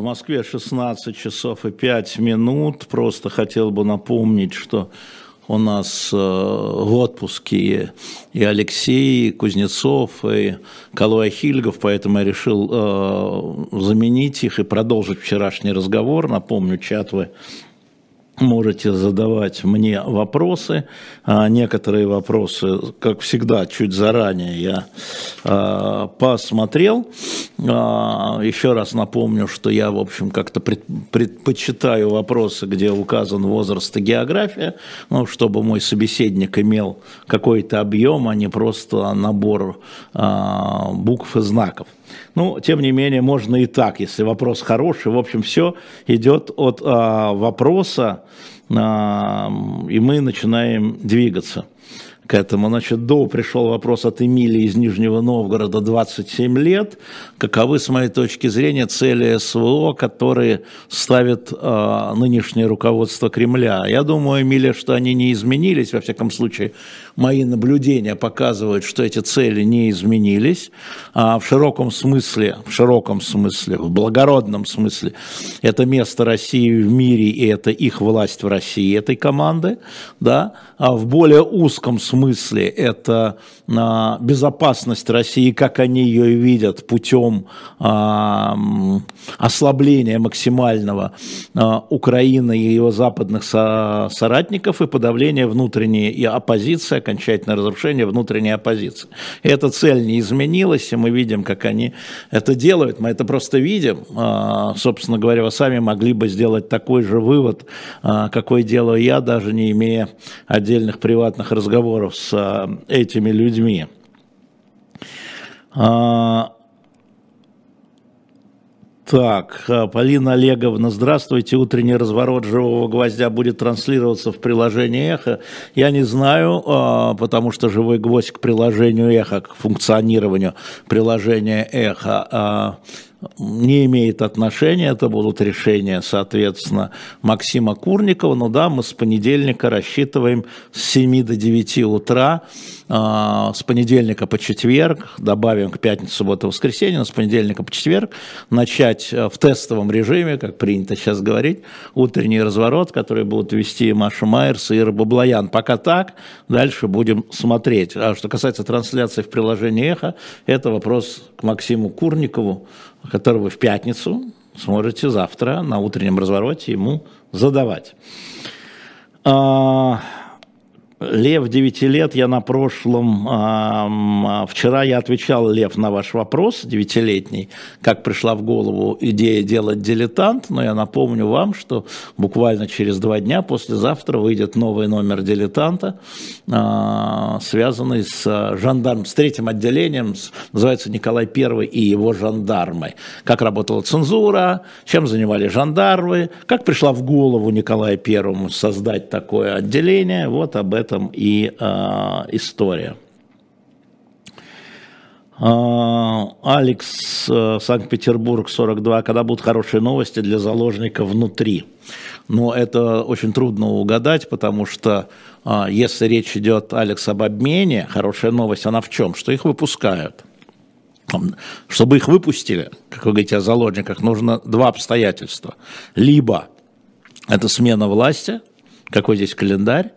В Москве 16 часов и 5 минут. Просто хотел бы напомнить, что у нас э, в отпуске и Алексей Кузнецов, и Калуя Хильгов, поэтому я решил э, заменить их и продолжить вчерашний разговор. Напомню, чат вы можете задавать мне вопросы. А, некоторые вопросы, как всегда, чуть заранее я а, посмотрел. А, еще раз напомню, что я, в общем, как-то предпочитаю вопросы, где указан возраст и география, ну, чтобы мой собеседник имел какой-то объем, а не просто набор букв и знаков. Ну, тем не менее, можно и так, если вопрос хороший. В общем, все идет от а, вопроса, а, и мы начинаем двигаться к этому. Значит, до пришел вопрос от Эмилии из Нижнего Новгорода, 27 лет. Каковы, с моей точки зрения, цели СВО, которые ставит э, нынешнее руководство Кремля? Я думаю, Эмилия, что они не изменились, во всяком случае, мои наблюдения показывают, что эти цели не изменились. А в широком смысле, в широком смысле, в благородном смысле, это место России в мире, и это их власть в России, этой команды, да, а в более узком смысле это а, безопасность России, как они ее видят, путем а, ослабления максимального а, Украины и его западных соратников и подавления внутренней оппозиции, окончательное разрушение внутренней оппозиции. И эта цель не изменилась, и мы видим, как они это делают. Мы это просто видим. Собственно говоря, вы сами могли бы сделать такой же вывод, какой делаю я, даже не имея отдельных приватных разговоров с а, этими людьми. Так, а, Полина Олеговна, здравствуйте. Утренний разворот живого гвоздя будет транслироваться в приложении Эхо. Я не знаю, потому что живой гвоздь к приложению Эхо, к функционированию приложения Эхо не имеет отношения, это будут решения, соответственно, Максима Курникова. Но да, мы с понедельника рассчитываем с 7 до 9 утра, э, с понедельника по четверг, добавим к пятницу, субботу, воскресенье, но с понедельника по четверг начать э, в тестовом режиме, как принято сейчас говорить, утренний разворот, который будут вести Маша Майерс и Ира Баблоян. Пока так, дальше будем смотреть. А что касается трансляции в приложении «Эхо», это вопрос к Максиму Курникову, который вы в пятницу сможете завтра на утреннем развороте ему задавать. А, Лев 9 лет, я на прошлом, э, вчера я отвечал, Лев, на ваш вопрос, девятилетний, как пришла в голову идея делать дилетант, но я напомню вам, что буквально через два дня, послезавтра, выйдет новый номер дилетанта, э, связанный с жандарм, с третьим отделением, называется Николай I и его жандармы. Как работала цензура, чем занимались жандармы, как пришла в голову Николаю Первому создать такое отделение, вот об этом этом и э, история. А, Алекс, э, Санкт-Петербург, 42. Когда будут хорошие новости для заложника внутри? Но это очень трудно угадать, потому что а, если речь идет, Алекс, об обмене, хорошая новость, она в чем? Что их выпускают. Чтобы их выпустили, как вы говорите о заложниках, нужно два обстоятельства. Либо это смена власти, какой здесь календарь,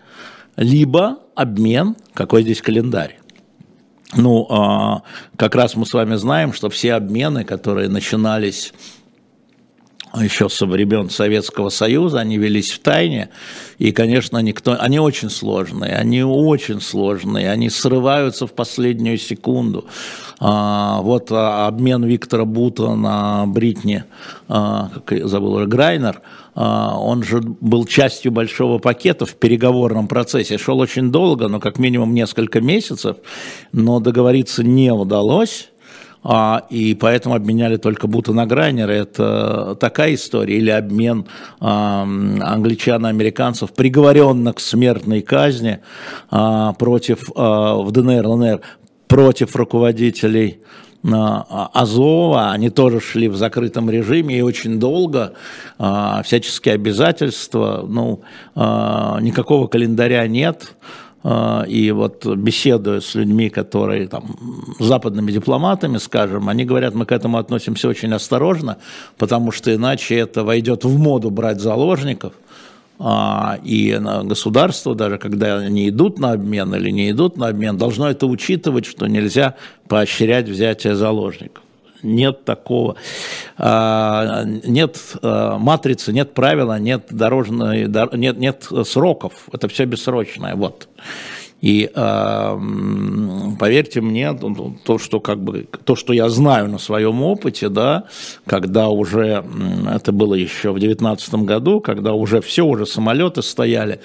либо обмен, какой здесь календарь. Ну, а, как раз мы с вами знаем, что все обмены, которые начинались еще со времен Советского Союза, они велись в тайне, и, конечно, никто, они очень сложные, они очень сложные, они срываются в последнюю секунду. А, вот а, обмен Виктора Бута на Бритни, а, как я забыл, Грайнер, а, он же был частью большого пакета в переговорном процессе, шел очень долго, но как минимум несколько месяцев, но договориться не удалось. а, и поэтому обменяли только бутонограйнеры. Это такая история. Или обмен а, англичан и американцев, приговоренных к смертной казни а, против, в ДНР, ЛНР, против руководителей Азова, они тоже шли в закрытом режиме и очень долго, всяческие обязательства, ну, никакого календаря нет, а, и вот беседуя с людьми, которые там западными дипломатами, скажем, они говорят, мы к этому относимся очень осторожно, потому что иначе это войдет в моду брать заложников, а, и государство, даже когда они идут на обмен или не идут на обмен, должно это учитывать, что нельзя поощрять взятие заложников нет такого, а, нет матрицы, нет правила, нет дорожной, нет, нет сроков, это все бессрочное, вот. И э, поверьте мне, то, что как бы то, что я знаю на своем опыте, да, когда уже это было еще в 2019 году, когда уже все уже самолеты стояли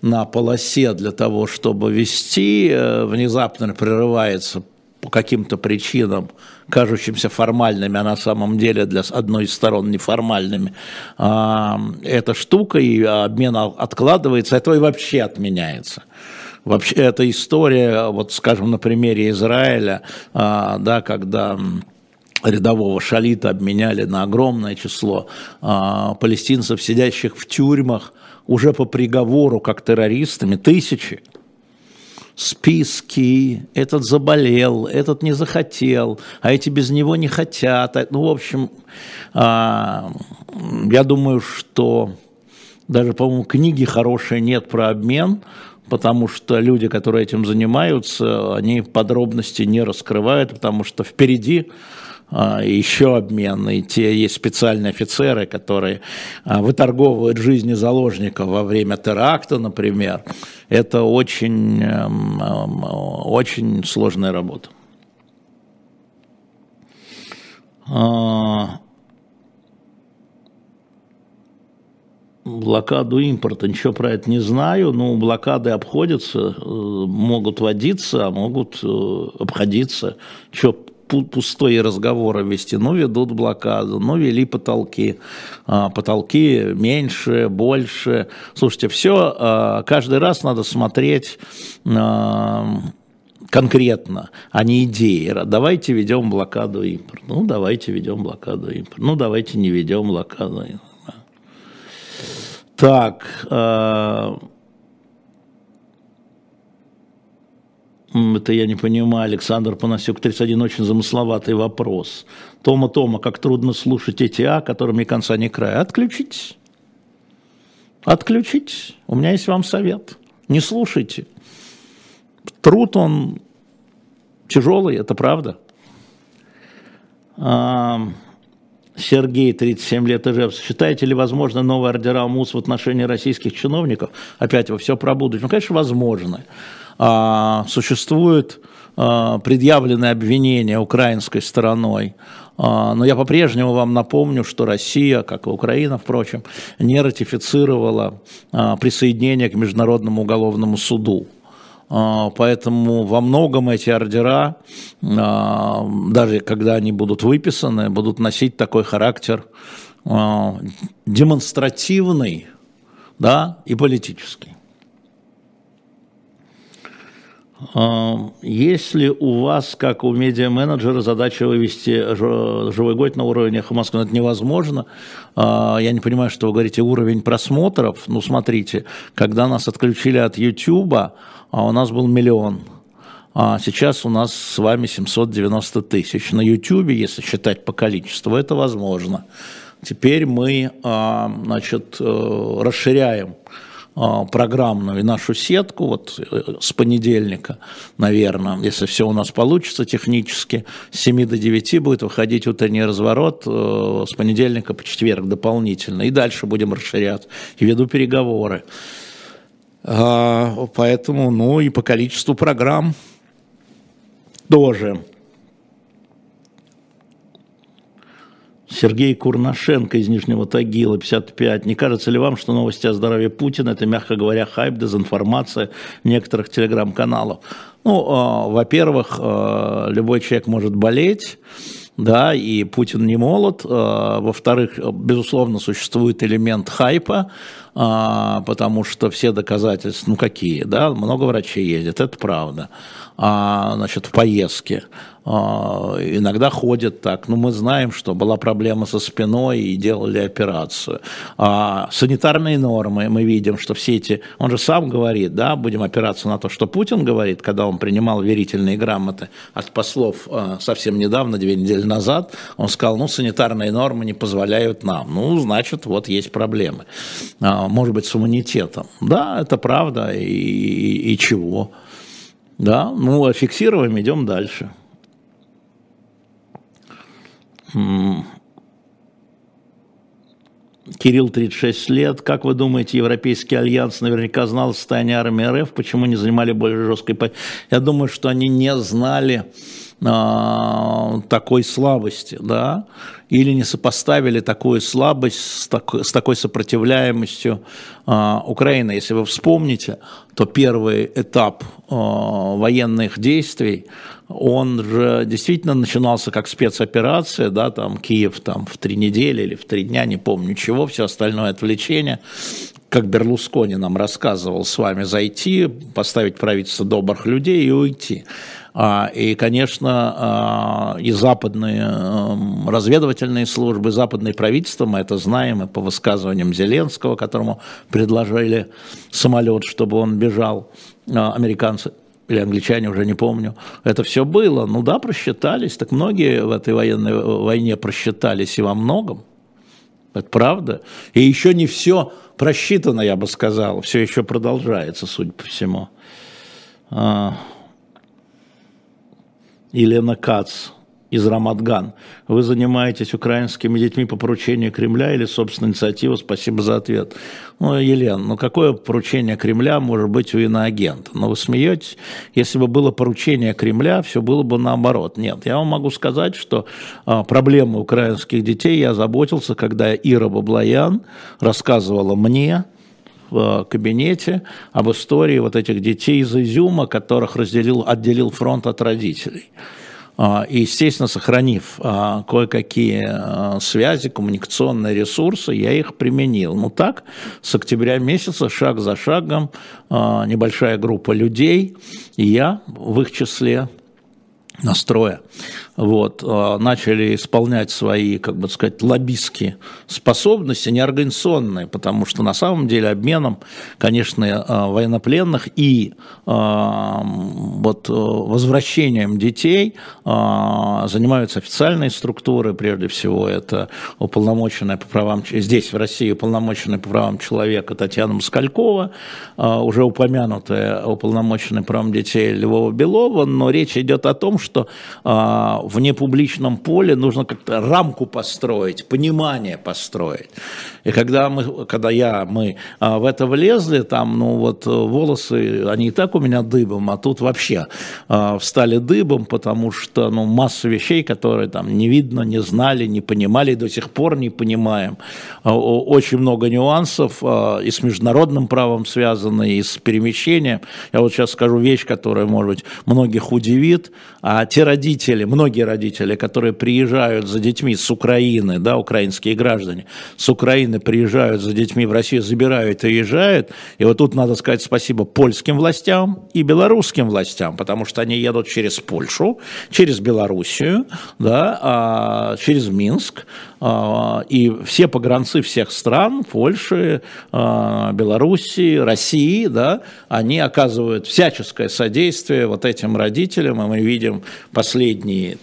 на полосе для того, чтобы вести, э, внезапно прерывается по каким-то причинам, кажущимся формальными, а на самом деле для одной из сторон неформальными, а, эта штука и обмен откладывается, это и вообще отменяется. Вообще эта история, вот скажем, на примере Израиля, а, да, когда рядового шалита обменяли на огромное число а, палестинцев, сидящих в тюрьмах, уже по приговору как террористами, тысячи, списки, этот заболел, этот не захотел, а эти без него не хотят. Ну, в общем, а, я думаю, что даже, по-моему, книги хорошие нет про обмен, потому что люди, которые этим занимаются, они подробности не раскрывают, потому что впереди а, еще обмен, и те есть специальные офицеры, которые а, выторговывают жизни заложников во время теракта, например. Это очень, эм, эм, очень сложная работа. Блокаду импорта, ничего про это не знаю, но блокады обходятся, э, могут водиться, а могут э, обходиться. Что пустые разговоры вести, ну, ведут блокаду, ну, вели потолки, а, потолки меньше, больше. Слушайте, все, а, каждый раз надо смотреть а, конкретно, а не идеи. Давайте ведем блокаду импорта. Ну, давайте ведем блокаду импорта. Ну, давайте не ведем блокаду импорта. Так, Это я не понимаю, Александр Панасюк, 31, очень замысловатый вопрос. Тома, Тома, как трудно слушать эти А, которыми конца не края. Отключитесь. Отключитесь. У меня есть вам совет. Не слушайте. Труд он тяжелый, это правда. Сергей, 37 лет Ижевск. Считаете ли возможно новые ордера МУС в отношении российских чиновников? Опять вы все про будущее. Ну, конечно, возможно. А, существует а, предъявленное обвинение украинской стороной. А, но я по-прежнему вам напомню, что Россия, как и Украина, впрочем, не ратифицировала присоединение к Международному уголовному суду. Поэтому во многом эти ордера, даже когда они будут выписаны, будут носить такой характер демонстративный да, и политический. Если у вас, как у медиа-менеджера, задача вывести живой год на уровень Москвы, это невозможно. А, я не понимаю, что вы говорите, уровень просмотров. Ну, смотрите, когда нас отключили от YouTube, а у нас был миллион. А сейчас у нас с вами 790 тысяч. На YouTube, если считать по количеству, это возможно. Теперь мы а, значит, э, расширяем а, программную нашу сетку, вот э, с понедельника, наверное, если все у нас получится технически, с 7 до 9 будет выходить утренний разворот, э, с понедельника по четверг дополнительно, и дальше будем расширять, и веду переговоры. А, поэтому, ну и по количеству программ тоже. Сергей Курнашенко из Нижнего Тагила, 55. Не кажется ли вам, что новости о здоровье Путина – это, мягко говоря, хайп, дезинформация некоторых телеграм-каналов? Ну, э, во-первых, э, любой человек может болеть, да, и Путин не молод. Э, во-вторых, безусловно, существует элемент хайпа, потому что все доказательства, ну какие, да, много врачей ездят, это правда, а, значит, в поездке. А, иногда ходят так. Но мы знаем, что была проблема со спиной и делали операцию. А санитарные нормы, мы видим, что все эти... Он же сам говорит, да, будем опираться на то, что Путин говорит, когда он принимал верительные грамоты от послов а, совсем недавно, две недели назад, он сказал, ну, санитарные нормы не позволяют нам. Ну, значит, вот есть проблемы. А, может быть, с иммунитетом. Да, это правда. И, и, и чего? Да, ну, а фиксируем, идем дальше. Кирилл, 36 лет. Как вы думаете, Европейский альянс наверняка знал о состоянии армии РФ? Почему не занимали более жесткой позиции? Я думаю, что они не знали такой слабости, да, или не сопоставили такую слабость с такой, с такой сопротивляемостью а, Украины. Если вы вспомните, то первый этап а, военных действий он же действительно начинался как спецоперация, да, там Киев там в три недели или в три дня, не помню чего, все остальное отвлечение, как Берлускони нам рассказывал, с вами зайти, поставить правительство добрых людей и уйти. А, и, конечно, а, и западные эм, разведывательные службы, западные правительства, мы это знаем, и по высказываниям Зеленского, которому предложили самолет, чтобы он бежал, а, американцы, или англичане, уже не помню, это все было. Ну да, просчитались, так многие в этой военной войне просчитались и во многом. Это правда. И еще не все просчитано, я бы сказал, все еще продолжается, судя по всему. Елена Кац из Рамадган. Вы занимаетесь украинскими детьми по поручению Кремля или собственной инициативы? Спасибо за ответ. Ну, Елена, ну какое поручение Кремля может быть у иноагента? Ну, вы смеетесь? Если бы было поручение Кремля, все было бы наоборот. Нет, я вам могу сказать, что а, проблемы украинских детей я заботился, когда Ира Баблоян рассказывала мне, в кабинете об истории вот этих детей из Изюма, которых разделил, отделил фронт от родителей. А, и, естественно, сохранив а, кое-какие а, связи, коммуникационные ресурсы, я их применил. Ну так, с октября месяца, шаг за шагом, небольшая группа людей, я в их числе настроя вот, а, начали исполнять свои, как бы сказать, лоббистские способности, неорганизационные, потому что на самом деле обменом, конечно, а, военнопленных и а, вот возвращением детей занимаются официальные структуры, прежде всего это уполномоченная по правам, здесь в России уполномоченная по правам человека Татьяна Москалькова, уже упомянутая уполномоченная по правам детей Львова Белова, но речь идет о том, что в непубличном поле нужно как-то рамку построить, понимание построить. И когда, мы, когда я, мы а, в это влезли, там, ну вот волосы, они и так у меня дыбом, а тут вообще а, встали дыбом, потому что, ну, масса вещей, которые там не видно, не знали, не понимали, и до сих пор не понимаем. А, очень много нюансов и с международным правом связаны, и с перемещением. Я вот сейчас скажу вещь, которая, может быть, многих удивит. А те родители, многие родители, которые приезжают за детьми с Украины, да, украинские граждане, с Украины приезжают за детьми в Россию, забирают и уезжают. И вот тут надо сказать спасибо польским властям и белорусским властям, потому что они едут через Польшу, через Белоруссию, да, а, через Минск, а, и все погранцы всех стран, Польши, а, Белоруссии, России, да, они оказывают всяческое содействие вот этим родителям, и мы видим последние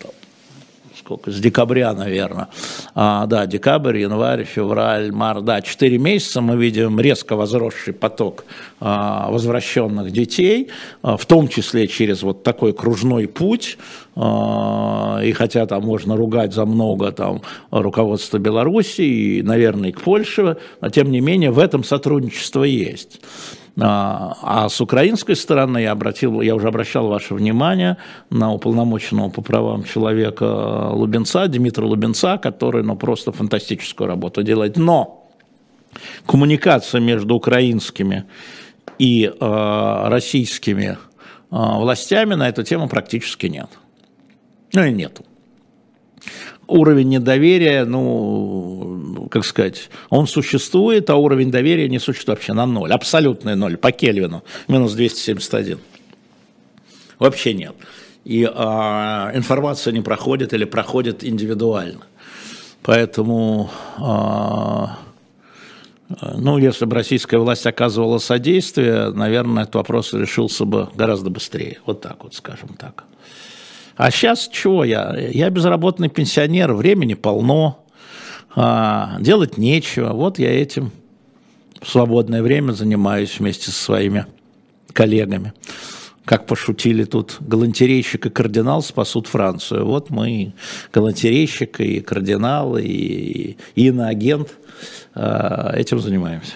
сколько, с декабря, наверное. А, да, декабрь, январь, февраль, март, да, 4 месяца мы видим резко возросший поток а, возвращенных детей, а, в том числе через вот такой кружной путь, а, и хотя там можно ругать за много там руководства Беларуси и, наверное, и к Польше, но тем не менее в этом сотрудничество есть. А, а с украинской стороны я, обратил, я уже обращал ваше внимание на уполномоченного по правам человека Лубенца, Дмитрия Лубенца, который ну, просто фантастическую работу делает. Но коммуникация между украинскими и э, российскими э, властями на эту тему практически нет. Ну и нету уровень недоверия, ну, как сказать, он существует, а уровень доверия не существует вообще на ноль, абсолютный ноль, по Кельвину, минус 271. Вообще нет. И а, информация не проходит или проходит индивидуально. Поэтому, а, ну, если бы российская власть оказывала содействие, наверное, этот вопрос решился бы гораздо быстрее. Вот так вот, скажем так. А сейчас чего я? Я безработный пенсионер, времени полно, а, делать нечего. Вот я этим в свободное время занимаюсь вместе со своими коллегами. Как пошутили тут, галантерейщик и кардинал спасут Францию. Вот мы, галантерейщик и кардинал, и, и иноагент, а, этим занимаемся.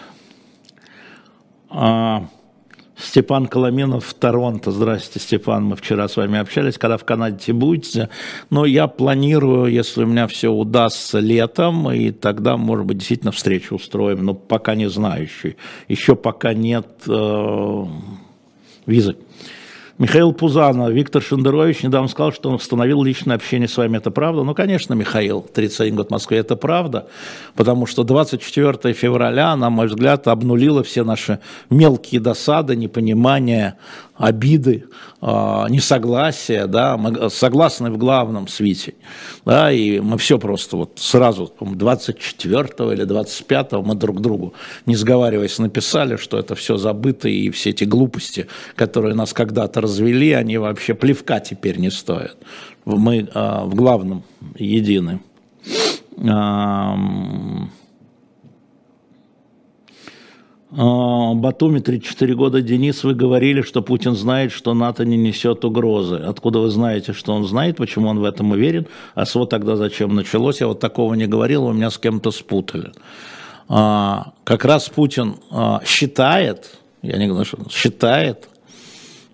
А, Степан Коломенов в Торонто. Здравствуйте, Степан, мы вчера с вами общались, когда в Канаде будете. Но я планирую, если у меня все удастся летом, и тогда, может быть, действительно встречу устроим, но пока не знаю еще. Еще пока нет э, визы. Михаил Пузанов, Виктор Шендерович недавно сказал, что он установил личное общение с вами. Это правда? Ну, конечно, Михаил, 31 год в Москве, это правда, потому что 24 февраля, на мой взгляд, обнулило все наши мелкие досады, непонимания, обиды, а, несогласия, да, мы согласны в главном свете, да, и мы все просто вот сразу, 24 или 25 мы друг другу, не сговариваясь, написали, что это все забыто, и все эти глупости, которые нас когда-то развели, они вообще плевка теперь не стоят. Мы а, в главном едины. А, Батуми, 34 года. Денис, вы говорили, что Путин знает, что НАТО не несет угрозы. Откуда вы знаете, что он знает, почему он в этом уверен? А СВО тогда зачем началось? Я вот такого не говорил, вы меня с кем-то спутали. А, как раз Путин а, считает, я не говорю, что он считает,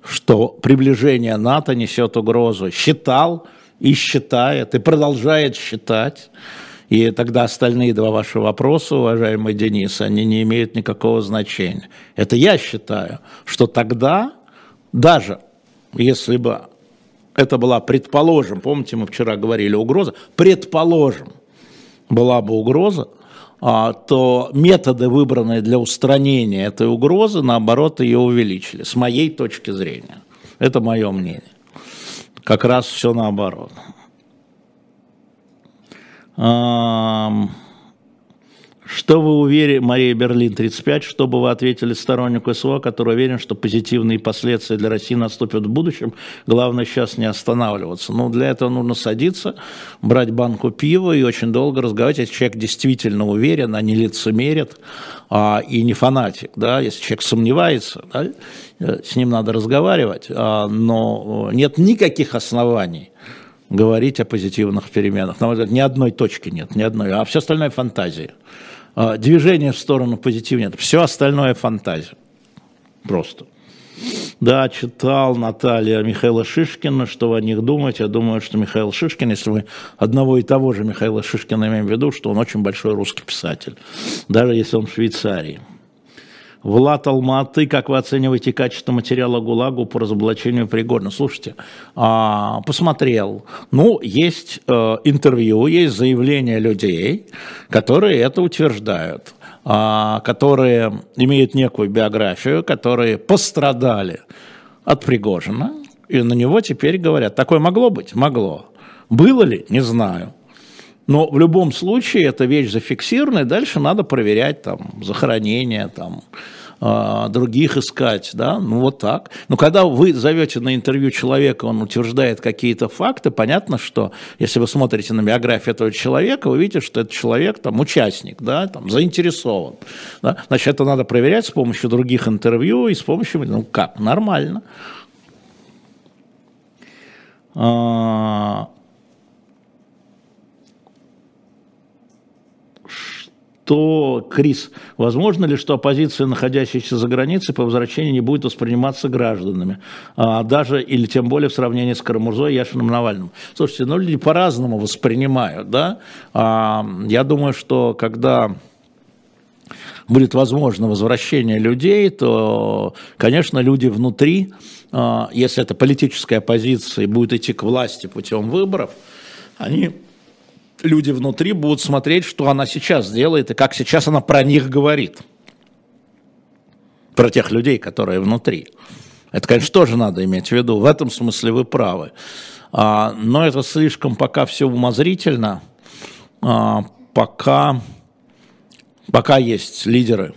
что приближение НАТО несет угрозу. Считал и считает, и продолжает считать. И тогда остальные два ваши вопроса, уважаемый Денис, они не имеют никакого значения. Это я считаю, что тогда, даже если бы это была, предположим, помните, мы вчера говорили угроза, предположим, была бы угроза, а, то методы, выбранные для устранения этой угрозы, наоборот, ее увеличили, с моей точки зрения. Это мое мнение. Как раз все наоборот. Что вы уверены, Мария Берлин, 35, что бы вы ответили стороннику СВО, который уверен, что позитивные последствия для России наступят в будущем, главное сейчас не останавливаться. Ну, для этого нужно садиться, брать банку пива и очень долго разговаривать, если человек действительно уверен, а не лицемерит, а, и не фанатик, да, если человек сомневается, да, э, с ним надо разговаривать, а, но нет никаких оснований говорить о позитивных переменах. На мой взгляд, ни одной точки нет, ни одной, а все остальное фантазия. А, движение в сторону позитива нет. Все остальное фантазия. Просто. Да, читал Наталья Михаила Шишкина, что вы о них думаете. Я думаю, что Михаил Шишкин, если мы одного и того же Михаила Шишкина имеем в виду, что он очень большой русский писатель, даже если он в Швейцарии. Влад Алматы, как вы оцениваете качество материала ГУЛАГу по разоблачению Пригорна? Слушайте, а, посмотрел. Ну, есть э, интервью, есть заявления людей, которые это утверждают, а, которые имеют некую биографию, которые пострадали от Пригожина, и на него теперь говорят, такое могло быть? Могло. Было ли? Не знаю. Но в любом случае эта вещь зафиксирована, и дальше надо проверять там захоронение, там, а, других искать, да, ну вот так. Но когда вы зовете на интервью человека, он утверждает какие-то факты, понятно, что если вы смотрите на биографию этого человека, вы видите, что этот человек там участник, да, там заинтересован. Да? Значит, это надо проверять с помощью других интервью и с помощью, ну как, нормально. А, то, Крис, возможно ли, что оппозиция, находящаяся за границей, по возвращении не будет восприниматься гражданами, а, даже или тем более в сравнении с Карамурзой, Яшиным, Навальным? Слушайте, ну люди по-разному воспринимают, да? А, я думаю, что когда будет возможно возвращение людей, то, конечно, люди внутри, а, если это политическая оппозиция и будет идти к власти путем выборов, они люди внутри будут смотреть, что она сейчас делает и как сейчас она про них говорит. Про тех людей, которые внутри. Это, конечно, тоже надо иметь в виду. В этом смысле вы правы. А, но это слишком пока все умозрительно. А, пока, пока есть лидеры,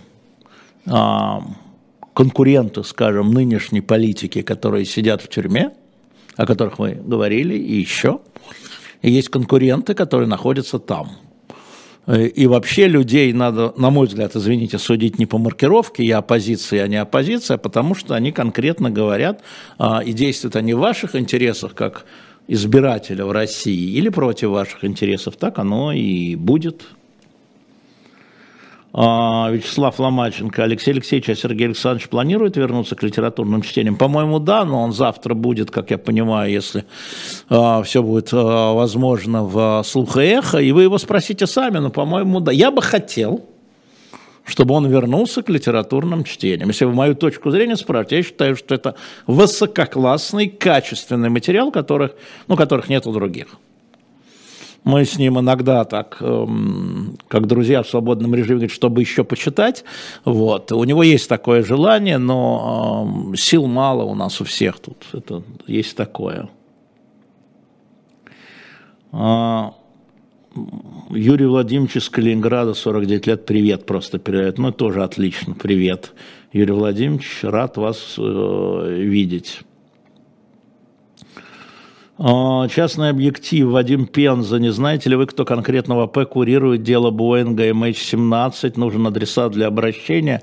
а, конкуренты, скажем, нынешней политики, которые сидят в тюрьме, о которых мы говорили, и еще – есть конкуренты, которые находятся там. И вообще людей надо, на мой взгляд, извините, судить не по маркировке, я оппозиция, а не оппозиция, потому что они конкретно говорят, а, и действуют они в ваших интересах, как избирателя в России, или против ваших интересов, так оно и будет. А, Вячеслав Ломаченко, Алексей Алексеевич, а Сергей Александрович планирует вернуться к литературным чтениям? По-моему, да, но он завтра будет, как я понимаю, если а, все будет а, возможно в слух и эхо, и вы его спросите сами, но, по-моему, да. Я бы хотел, чтобы он вернулся к литературным чтениям. Если вы мою точку зрения спрашиваете, я считаю, что это высококлассный, качественный материал, которых, ну, которых нет у других. Мы с ним иногда так, эм, как друзья в свободном режиме, чтобы еще почитать. Вот. У него есть такое желание, но эм, сил мало у нас у всех тут. Это есть такое. А, Юрий Владимирович из Калининграда, 49 лет, привет просто передает. Ну, тоже отлично, привет. Юрий Владимирович, рад вас э, видеть. А, частный объектив Вадим Пенза. Не знаете ли вы, кто конкретно в АП курирует дело Боинга MH17? Нужен адресат для обращения.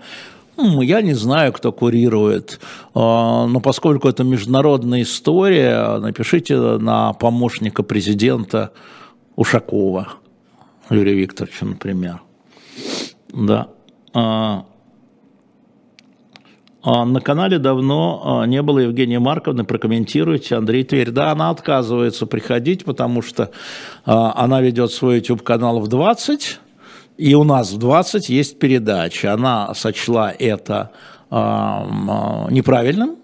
Я не знаю, кто курирует, а, но поскольку это международная история, напишите на помощника президента Ушакова, Юрия Викторовича, например. Да. А, на канале давно а, не было Евгения Марковны, прокомментируйте. Андрей Тверь, да, она отказывается приходить, потому что а, она ведет свой YouTube-канал в 20, и у нас в 20 есть передача. Она сочла это неправильным,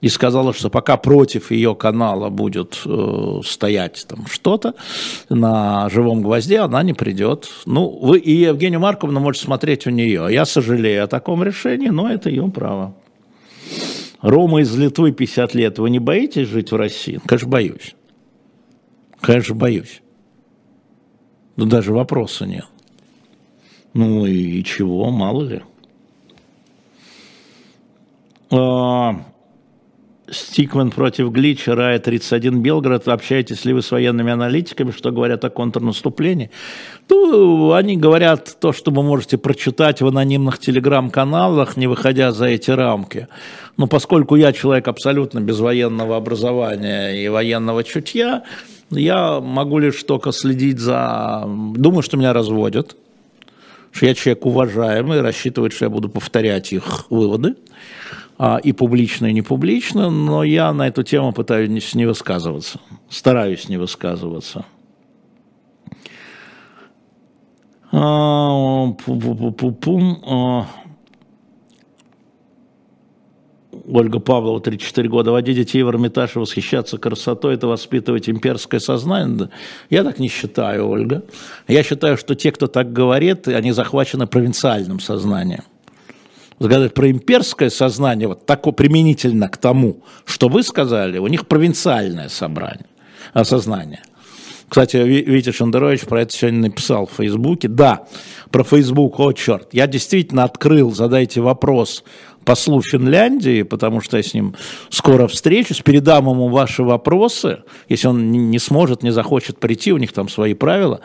и сказала, что пока против ее канала будет э, стоять там что-то на живом гвозде, она не придет. Ну, вы и Евгению Марковну можете смотреть у нее. Я сожалею о таком решении, но это ее право. Рома из Литвы 50 лет. Вы не боитесь жить в России? Конечно, боюсь. Конечно, боюсь. Но даже вопроса нет. Ну и чего, мало ли. А, Стикман против Глича, Рая 31 Белгород. Общаетесь ли вы с военными аналитиками, что говорят о контрнаступлении? Ну, они говорят то, что вы можете прочитать в анонимных телеграм-каналах, не выходя за эти рамки. Но поскольку я человек абсолютно без военного образования и военного чутья, я могу лишь только следить за... Думаю, что меня разводят, что я человек уважаемый, рассчитывает, что я буду повторять их выводы и публично, и не публично, но я на эту тему пытаюсь не высказываться, стараюсь не высказываться. А, а. Ольга Павлова, 34 года, водить детей в Эрмитаж и восхищаться красотой, это воспитывать имперское сознание? Я так не считаю, Ольга. Я считаю, что те, кто так говорит, они захвачены провинциальным сознанием сказать про имперское сознание, вот такое применительно к тому, что вы сказали, у них провинциальное собрание, осознание. Кстати, Витя Шендерович про это сегодня написал в Фейсбуке. Да, про Фейсбук, о черт, я действительно открыл, задайте вопрос послу Финляндии, потому что я с ним скоро встречусь, передам ему ваши вопросы, если он не сможет, не захочет прийти, у них там свои правила,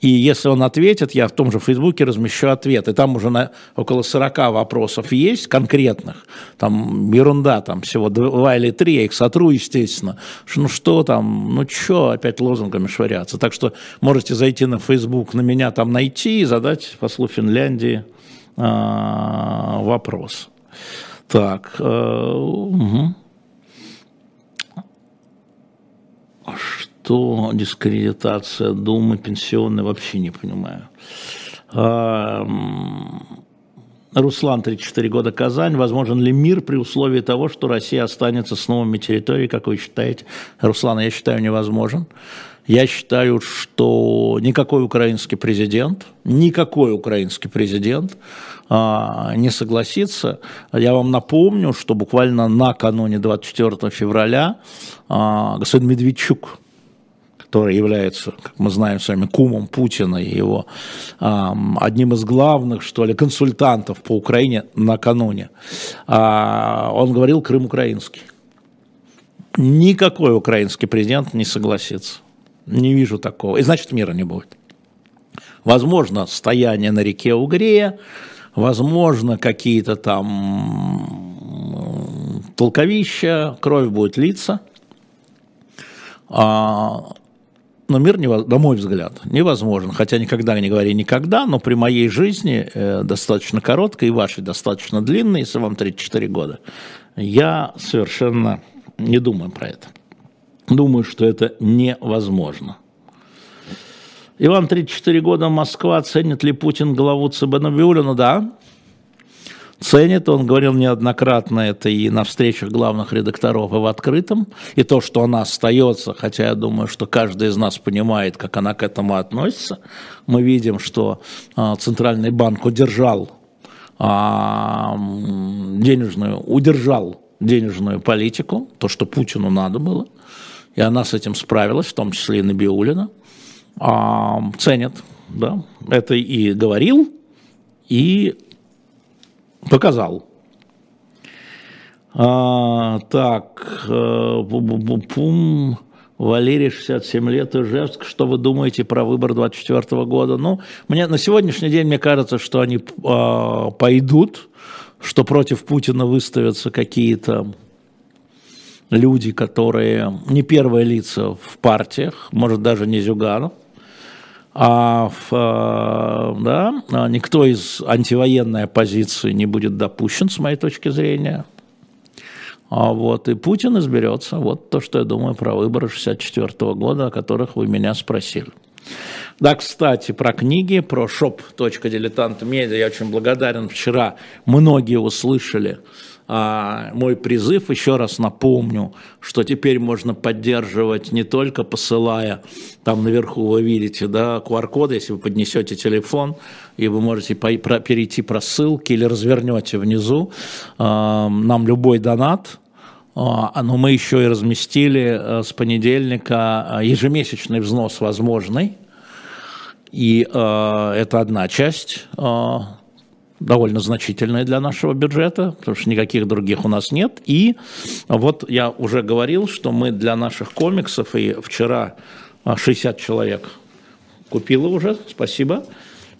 и если он ответит, я в том же Фейсбуке размещу ответ. И там уже на, около 40 вопросов есть конкретных. Там ерунда, там всего два или три, я их сотру, естественно. Ну что там, ну что опять лозунгами швыряться. Так что можете зайти на Фейсбук, на меня там найти и задать послу Финляндии а, вопрос. Так, э, угу. что дискредитация Думы пенсионной, вообще не понимаю. А, Руслан, 34 года, Казань. Возможен ли мир при условии того, что Россия останется с новыми территориями, как вы считаете? Руслан, я считаю, невозможен. Я считаю, что никакой украинский президент, никакой украинский президент а, не согласится. Я вам напомню, что буквально накануне 24 февраля а, господин Медведчук, который является, как мы знаем с вами, кумом Путина и его одним из главных, что ли, консультантов по Украине накануне, а, он говорил Крым украинский. Никакой украинский президент не согласится. Не вижу такого. И значит, мира не будет. Возможно, стояние на реке Угрея, возможно, какие-то там толковища, кровь будет литься. А, но мир, на мой взгляд, невозможен. Хотя никогда не говори никогда, но при моей жизни, э, достаточно короткой, и вашей достаточно длинной, если вам 34 года, я совершенно не думаю про это. Думаю, что это невозможно. Иван, 34 года, Москва. Ценит ли Путин главу ЦБ Набиулина? Да, ценит. Он говорил неоднократно это и на встречах главных редакторов, и в открытом. И то, что она остается, хотя я думаю, что каждый из нас понимает, как она к этому относится. Мы видим, что а, Центральный банк удержал а, денежную, удержал денежную политику, то, что Путину надо было, и она с этим справилась, в том числе и Набиулина, а, ценят, да, это и говорил, и Показал. А, так, э, пум, Валерий, 67 лет, Ижевск. Что вы думаете про выбор 24 года? Ну, мне на сегодняшний день мне кажется, что они э, пойдут, что против Путина выставятся какие-то люди, которые не первые лица в партиях, может даже не Зюганов а, а, да, а никто из антивоенной оппозиции не будет допущен, с моей точки зрения. А вот и Путин изберется. Вот то, что я думаю про выборы 64 года, о которых вы меня спросили. Да, кстати, про книги, про shop.diletant.media я очень благодарен. Вчера многие услышали а, мой призыв, еще раз напомню, что теперь можно поддерживать не только посылая, там наверху вы видите, да, QR-код, если вы поднесете телефон, и вы можете перейти про ссылки или развернете внизу, а, нам любой донат, а, но мы еще и разместили э, с понедельника ежемесячный взнос возможный, и э, это одна часть довольно значительная для нашего бюджета, потому что никаких других у нас нет. И вот я уже говорил, что мы для наших комиксов, и вчера 60 а, человек купила уже, спасибо.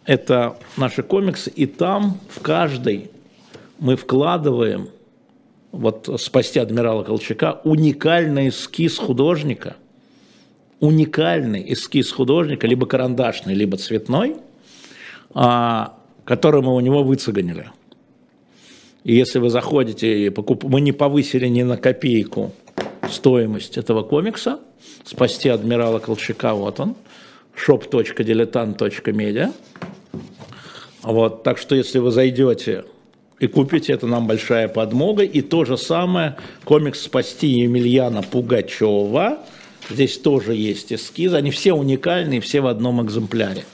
Это наши комиксы, и там в каждый мы вкладываем, вот «Спасти адмирала Колчака», уникальный эскиз художника, уникальный эскиз художника, либо карандашный, либо цветной, а, который мы у него выцеганили. И если вы заходите и покуп... мы не повысили ни на копейку стоимость этого комикса, спасти адмирала Колчака, вот он, shop.diletant.media. Вот, так что если вы зайдете и купите, это нам большая подмога. И то же самое, комикс «Спасти Емельяна Пугачева», здесь тоже есть эскизы, они все уникальные, все в одном экземпляре.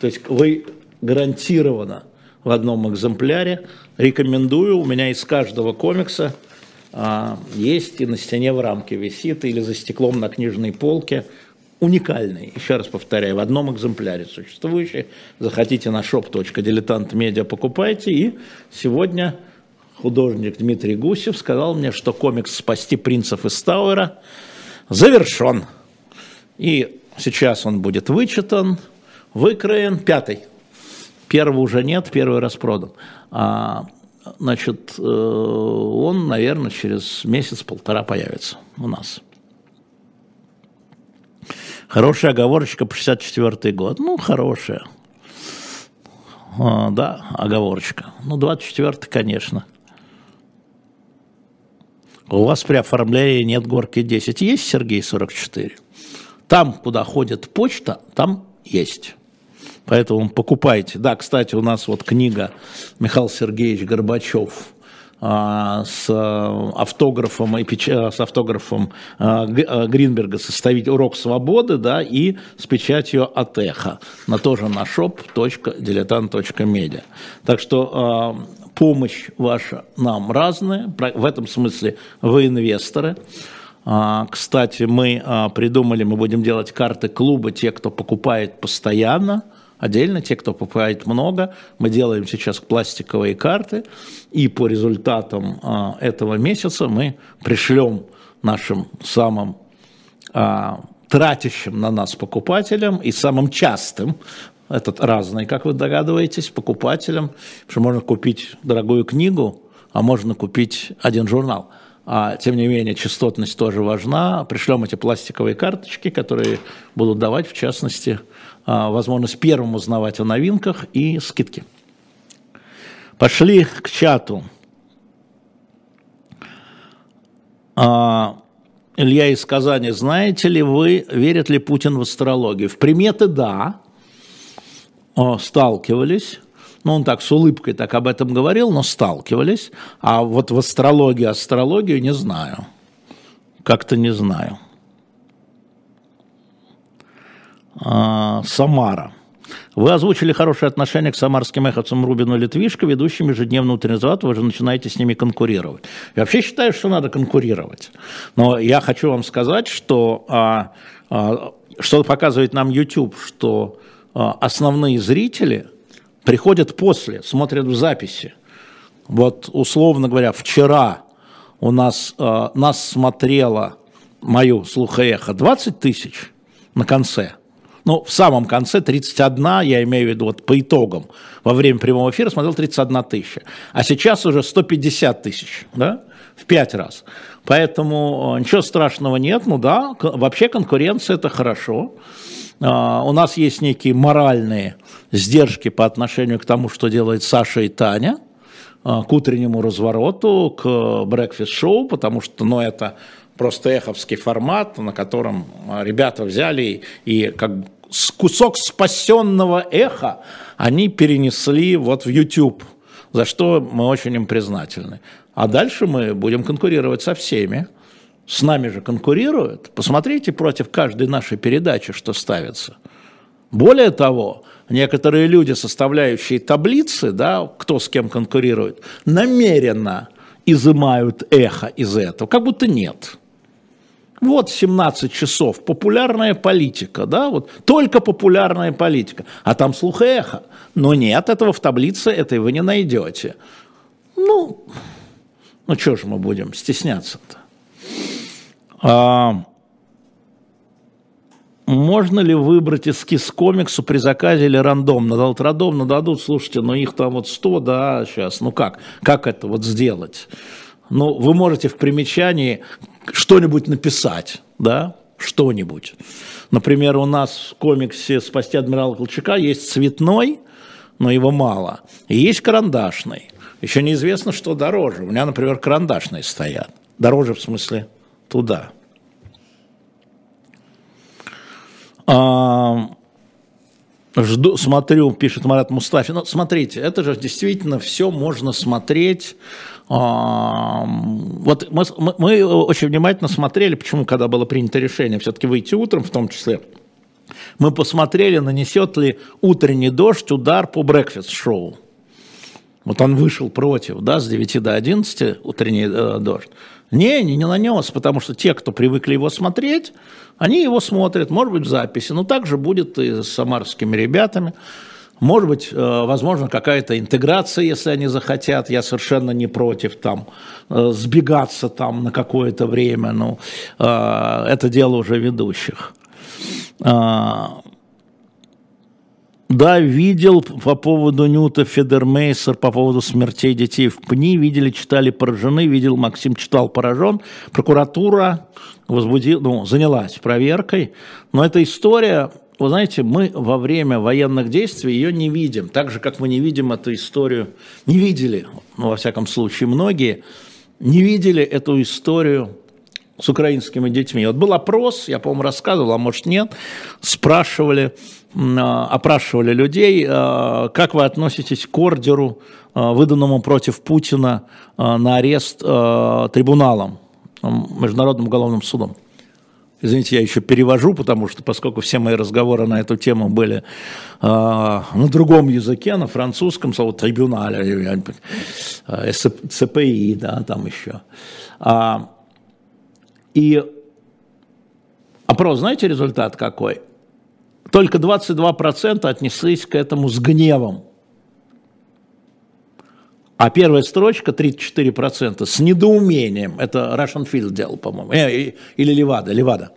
То есть вы гарантированно в одном экземпляре. Рекомендую, у меня из каждого комикса а, есть и на стене в рамке висит, или за стеклом на книжной полке. Уникальный, еще раз повторяю, в одном экземпляре существующий. Заходите на shop.diletantmedia, покупайте. И сегодня художник Дмитрий Гусев сказал мне, что комикс «Спасти принцев из Тауэра» завершен. И сейчас он будет вычитан, выкроен, пятый. Первого уже нет, первый распродан. А, значит, э, он, наверное, через месяц-полтора появится у нас. Хорошая оговорочка по 64 год. Ну, хорошая. А, да, оговорочка. Ну, 24 конечно. У вас при оформлении нет горки 10. Есть Сергей 44? Там, куда ходит почта, там есть. Поэтому покупайте. Да, кстати, у нас вот книга Михаил Сергеевич Горбачев а, с а, автографом, и печ... с автографом а, Гринберга составить урок свободы, да, и с печатью эхо на тоже на shop.diletant.media. Так что помощь ваша нам разная, в этом смысле вы инвесторы. Кстати, мы придумали, мы будем делать карты клуба, те, кто покупает постоянно – отдельно, те, кто покупает много. Мы делаем сейчас пластиковые карты, и по результатам а, этого месяца мы пришлем нашим самым а, тратящим на нас покупателям и самым частым, этот разный, как вы догадываетесь, покупателям, что можно купить дорогую книгу, а можно купить один журнал. А, тем не менее, частотность тоже важна. Пришлем эти пластиковые карточки, которые будут давать, в частности, возможность первым узнавать о новинках и скидки. Пошли к чату. А, Илья из Казани, знаете ли вы, верит ли Путин в астрологию? В приметы да, сталкивались. Ну, он так с улыбкой так об этом говорил, но сталкивались. А вот в астрологию, астрологию не знаю. Как-то не знаю. А, Самара. Вы озвучили хорошее отношение к самарским эховцам Рубину Литвишко, ведущим ежедневно утренний завод, вы же начинаете с ними конкурировать. Я вообще считаю, что надо конкурировать. Но я хочу вам сказать, что а, а, что показывает нам YouTube, что а, основные зрители приходят после, смотрят в записи. Вот, условно говоря, вчера у нас, а, нас смотрело мою слухоэхо 20 тысяч на конце – ну, в самом конце 31, я имею в виду вот по итогам, во время прямого эфира смотрел 31 тысяча, а сейчас уже 150 тысяч, да, в пять раз. Поэтому э, ничего страшного нет, ну да, вообще конкуренция это хорошо. А, у нас есть некие моральные сдержки по отношению к тому, что делает Саша и Таня, а, к утреннему развороту, к брекфест-шоу, потому что, ну, это просто эховский формат, на котором а, ребята взяли и как кусок спасенного эха они перенесли вот в YouTube, за что мы очень им признательны. А дальше мы будем конкурировать со всеми. С нами же конкурируют. Посмотрите против каждой нашей передачи, что ставится. Более того, некоторые люди, составляющие таблицы, да, кто с кем конкурирует, намеренно изымают эхо из этого, как будто нет. Вот 17 часов, популярная политика, да, вот только популярная политика, а там слух и эхо. Но нет, этого в таблице этой вы не найдете. Ну, ну что же мы будем стесняться-то? А, можно ли выбрать эскиз комиксу при заказе или рандомно? Дадут рандомно, дадут, слушайте, но их там вот 100, да, сейчас, ну как, как это вот сделать? Ну, вы можете в примечании что-нибудь написать, да, что-нибудь. Например, у нас в комиксе «Спасти адмирала Колчака» есть цветной, но его мало, и есть карандашный. Еще неизвестно, что дороже. У меня, например, карандашные стоят. Дороже в смысле туда. А, жду, смотрю, пишет Марат Мустафин. Ну, смотрите, это же действительно все можно смотреть вот мы, мы очень внимательно смотрели, почему, когда было принято решение все-таки выйти утром, в том числе, мы посмотрели, нанесет ли утренний дождь удар по брекфест-шоу. Вот он вышел против, да, с 9 до 11 утренний э, дождь. Не, не, не нанес, потому что те, кто привыкли его смотреть, они его смотрят, может быть, в записи. Но также будет и с самарскими ребятами. Может быть, э, возможно, какая-то интеграция, если они захотят. Я совершенно не против там э, сбегаться там на какое-то время. Ну, э, это дело уже ведущих. Да, видел по поводу Нюта Федермейсер, по поводу смертей детей в ПНИ, видели, читали, поражены, видел, Максим читал, поражен. Прокуратура возбудила, ну, занялась проверкой, но эта история вы знаете, мы во время военных действий ее не видим, так же, как мы не видим эту историю, не видели, ну, во всяком случае, многие не видели эту историю с украинскими детьми. Вот был опрос, я, по-моему, рассказывал, а может нет, спрашивали, а, опрашивали людей, а, как вы относитесь к ордеру, а, выданному против Путина на арест трибуналом, Международным уголовным судом. Извините, я еще перевожу, потому что, поскольку все мои разговоры на эту тему были э, на другом языке, на французском, слово трибунале, э, ЦПИ, да, там еще. А, и опрос, знаете, результат какой? Только 22% отнеслись к этому с гневом. А первая строчка 34% с недоумением. Это Russian Field делал, по-моему. Э, или Левада, Левада.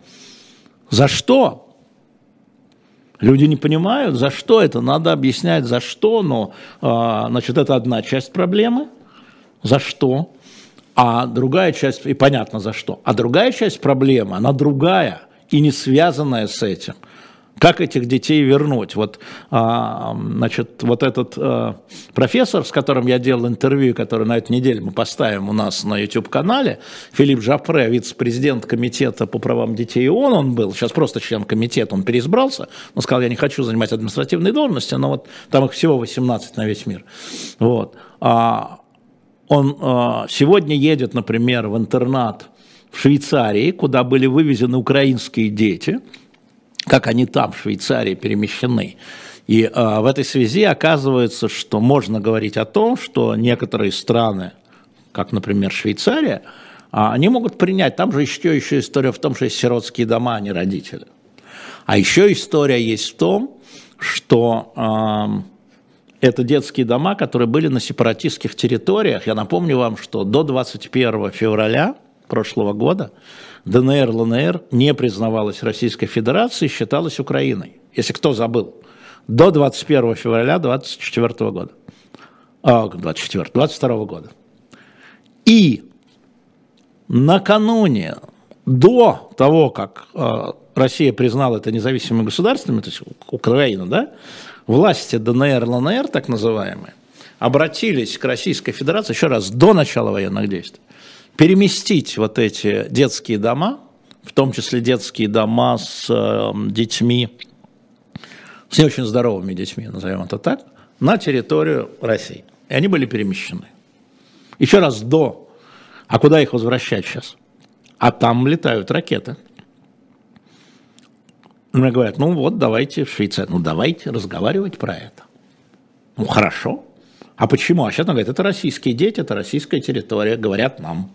За что? Люди не понимают, за что это. Надо объяснять, за что. Но, а, значит, это одна часть проблемы. За что? А другая часть, и понятно за что. А другая часть проблемы, она другая и не связанная с этим – как этих детей вернуть? Вот, а, значит, вот этот а, профессор, с которым я делал интервью, который на этой неделе мы поставим у нас на YouTube-канале, Филипп Жапре, вице-президент комитета по правам детей ООН он был, сейчас просто член комитета, он переизбрался, он сказал, я не хочу занимать административные должности, но вот там их всего 18 на весь мир. Вот. А, он а, сегодня едет, например, в интернат в Швейцарии, куда были вывезены украинские дети – как они там, в Швейцарии, перемещены. И э, в этой связи оказывается, что можно говорить о том, что некоторые страны, как, например, Швейцария, э, они могут принять, там же еще, еще история в том, что есть сиротские дома, а не родители. А еще история есть в том, что э, это детские дома, которые были на сепаратистских территориях. Я напомню вам, что до 21 февраля прошлого года ДНР, ЛНР не признавалась Российской Федерацией, считалась Украиной. Если кто забыл. До 21 февраля 24 года. А, 24, 22 года. И накануне, до того, как э, Россия признала это независимым государством, то есть Украина, да, власти ДНР, ЛНР, так называемые, обратились к Российской Федерации еще раз до начала военных действий переместить вот эти детские дома, в том числе детские дома с э, детьми, с не очень здоровыми детьми, назовем это так, на территорию России. И они были перемещены. Еще раз до. А куда их возвращать сейчас? А там летают ракеты. Мне говорят, ну вот, давайте в Швейцарию. Ну давайте разговаривать про это. Ну хорошо. А почему? А сейчас он говорит, это российские дети, это российская территория, говорят нам.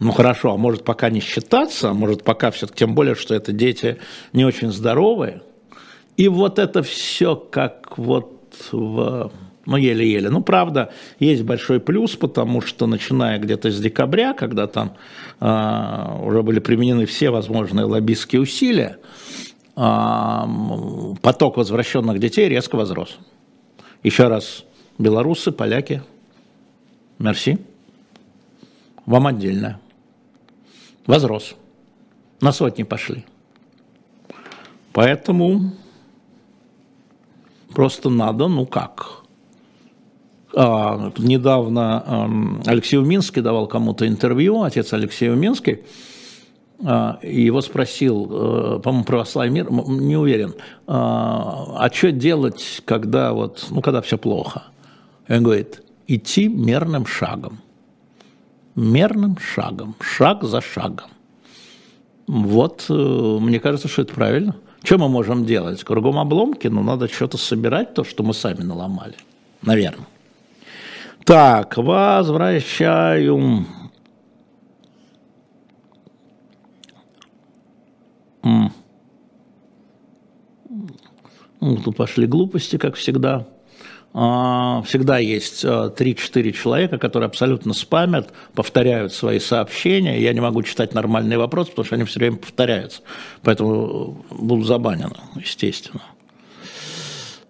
Ну хорошо, а может пока не считаться, а может пока все-таки, тем более, что это дети не очень здоровые. И вот это все как вот в ну, еле-еле. Ну, правда, есть большой плюс, потому что начиная где-то с декабря, когда там э, уже были применены все возможные лоббистские усилия, э, поток возвращенных детей резко возрос. Еще раз, белорусы, поляки, мерси, вам отдельно возрос. На сотни пошли. Поэтому просто надо, ну как. А, недавно а, Алексей Уминский давал кому-то интервью, отец Алексей Уминский, и его спросил, а, по-моему, православный мир, не уверен, а, а что делать, когда вот, ну, когда все плохо? И он говорит, идти мерным шагом мерным шагом, шаг за шагом. Вот, э, мне кажется, что это правильно. Что мы можем делать? Кругом обломки, но надо что-то собирать, то, что мы сами наломали. Наверное. Так, возвращаю. Тут пошли глупости, как всегда. А, всегда есть 3-4 а, человека, которые абсолютно спамят, повторяют свои сообщения. Я не могу читать нормальные вопросы, потому что они все время повторяются. Поэтому буду забанен, естественно.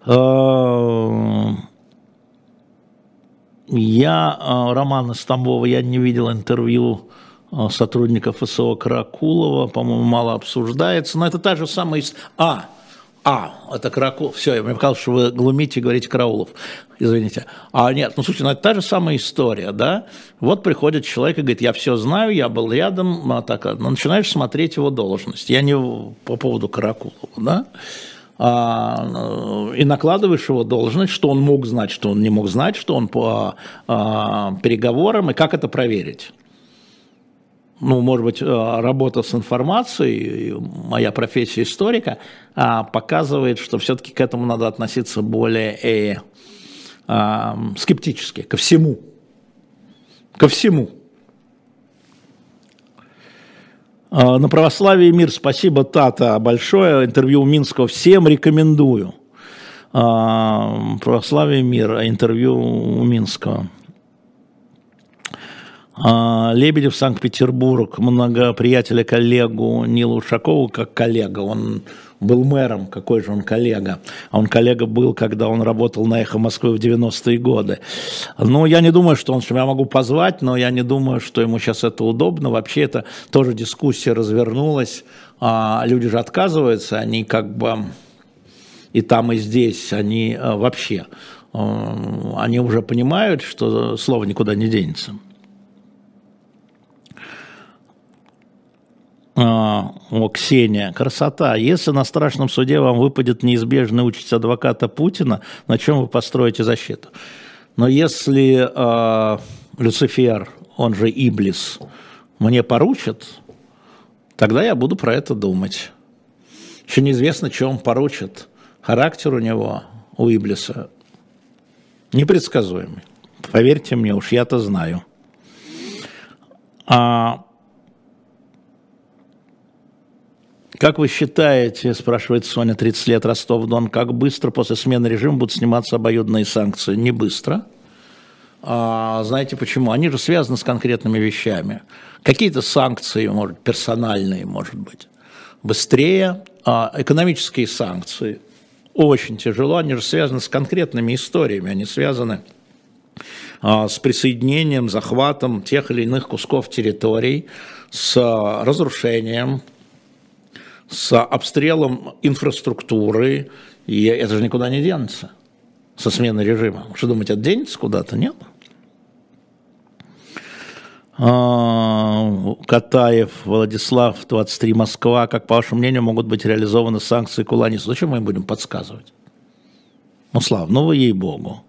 А, я, Романа Стамбова, я не видел интервью сотрудников ФСО Каракулова, по-моему, мало обсуждается, но это та же самая... А, а, это Каракулов. Все, я мне показалось, что вы глумите и говорите Караулов. Извините. А нет, ну слушайте, ну это та же самая история, да? Вот приходит человек и говорит, я все знаю, я был рядом, а так, но начинаешь смотреть его должность. Я не по поводу Каракулова, да? А, и накладываешь его должность, что он мог знать, что он не мог знать, что он по а, переговорам, и как это проверить ну, может быть, э, работа с информацией, моя профессия историка, а, показывает, что все-таки к этому надо относиться более э, э, скептически, ко всему. Ко всему. А, на православие мир спасибо, Тата, большое. Интервью Минского всем рекомендую. Православие мир, интервью Минского. А, Лебедев, Санкт-Петербург, много приятеля, коллегу Нила Ушакова как коллега, он был мэром, какой же он коллега. А он коллега был, когда он работал на «Эхо Москвы» в 90-е годы. Ну, я не думаю, что он, что я могу позвать, но я не думаю, что ему сейчас это удобно. Вообще это тоже дискуссия развернулась. А люди же отказываются, они как бы и там, и здесь, они а, вообще, а, они уже понимают, что слово никуда не денется. О, Ксения, красота. Если на страшном суде вам выпадет неизбежная участь адвоката Путина, на чем вы построите защиту? Но если э, Люцифер, он же Иблис, мне поручит, тогда я буду про это думать. Еще неизвестно, он поручит. Характер у него, у Иблиса, непредсказуемый. Поверьте мне, уж я-то знаю. А Как вы считаете, спрашивает Соня, 30 лет, Ростов-Дон, как быстро после смены режима будут сниматься обоюдные санкции? Не быстро. А, знаете почему? Они же связаны с конкретными вещами. Какие-то санкции, может, персональные, может быть, быстрее. А экономические санкции очень тяжело, они же связаны с конкретными историями, они связаны а, с присоединением, захватом тех или иных кусков территорий, с разрушением с обстрелом инфраструктуры, и это же никуда не денется со сменой режима. Что думаете, это денется куда-то? Нет. А, Катаев, Владислав, 23, Москва. Как, по вашему мнению, могут быть реализованы санкции Куланису? Зачем мы им будем подсказывать? Ну, Слав, ну вы ей-богу.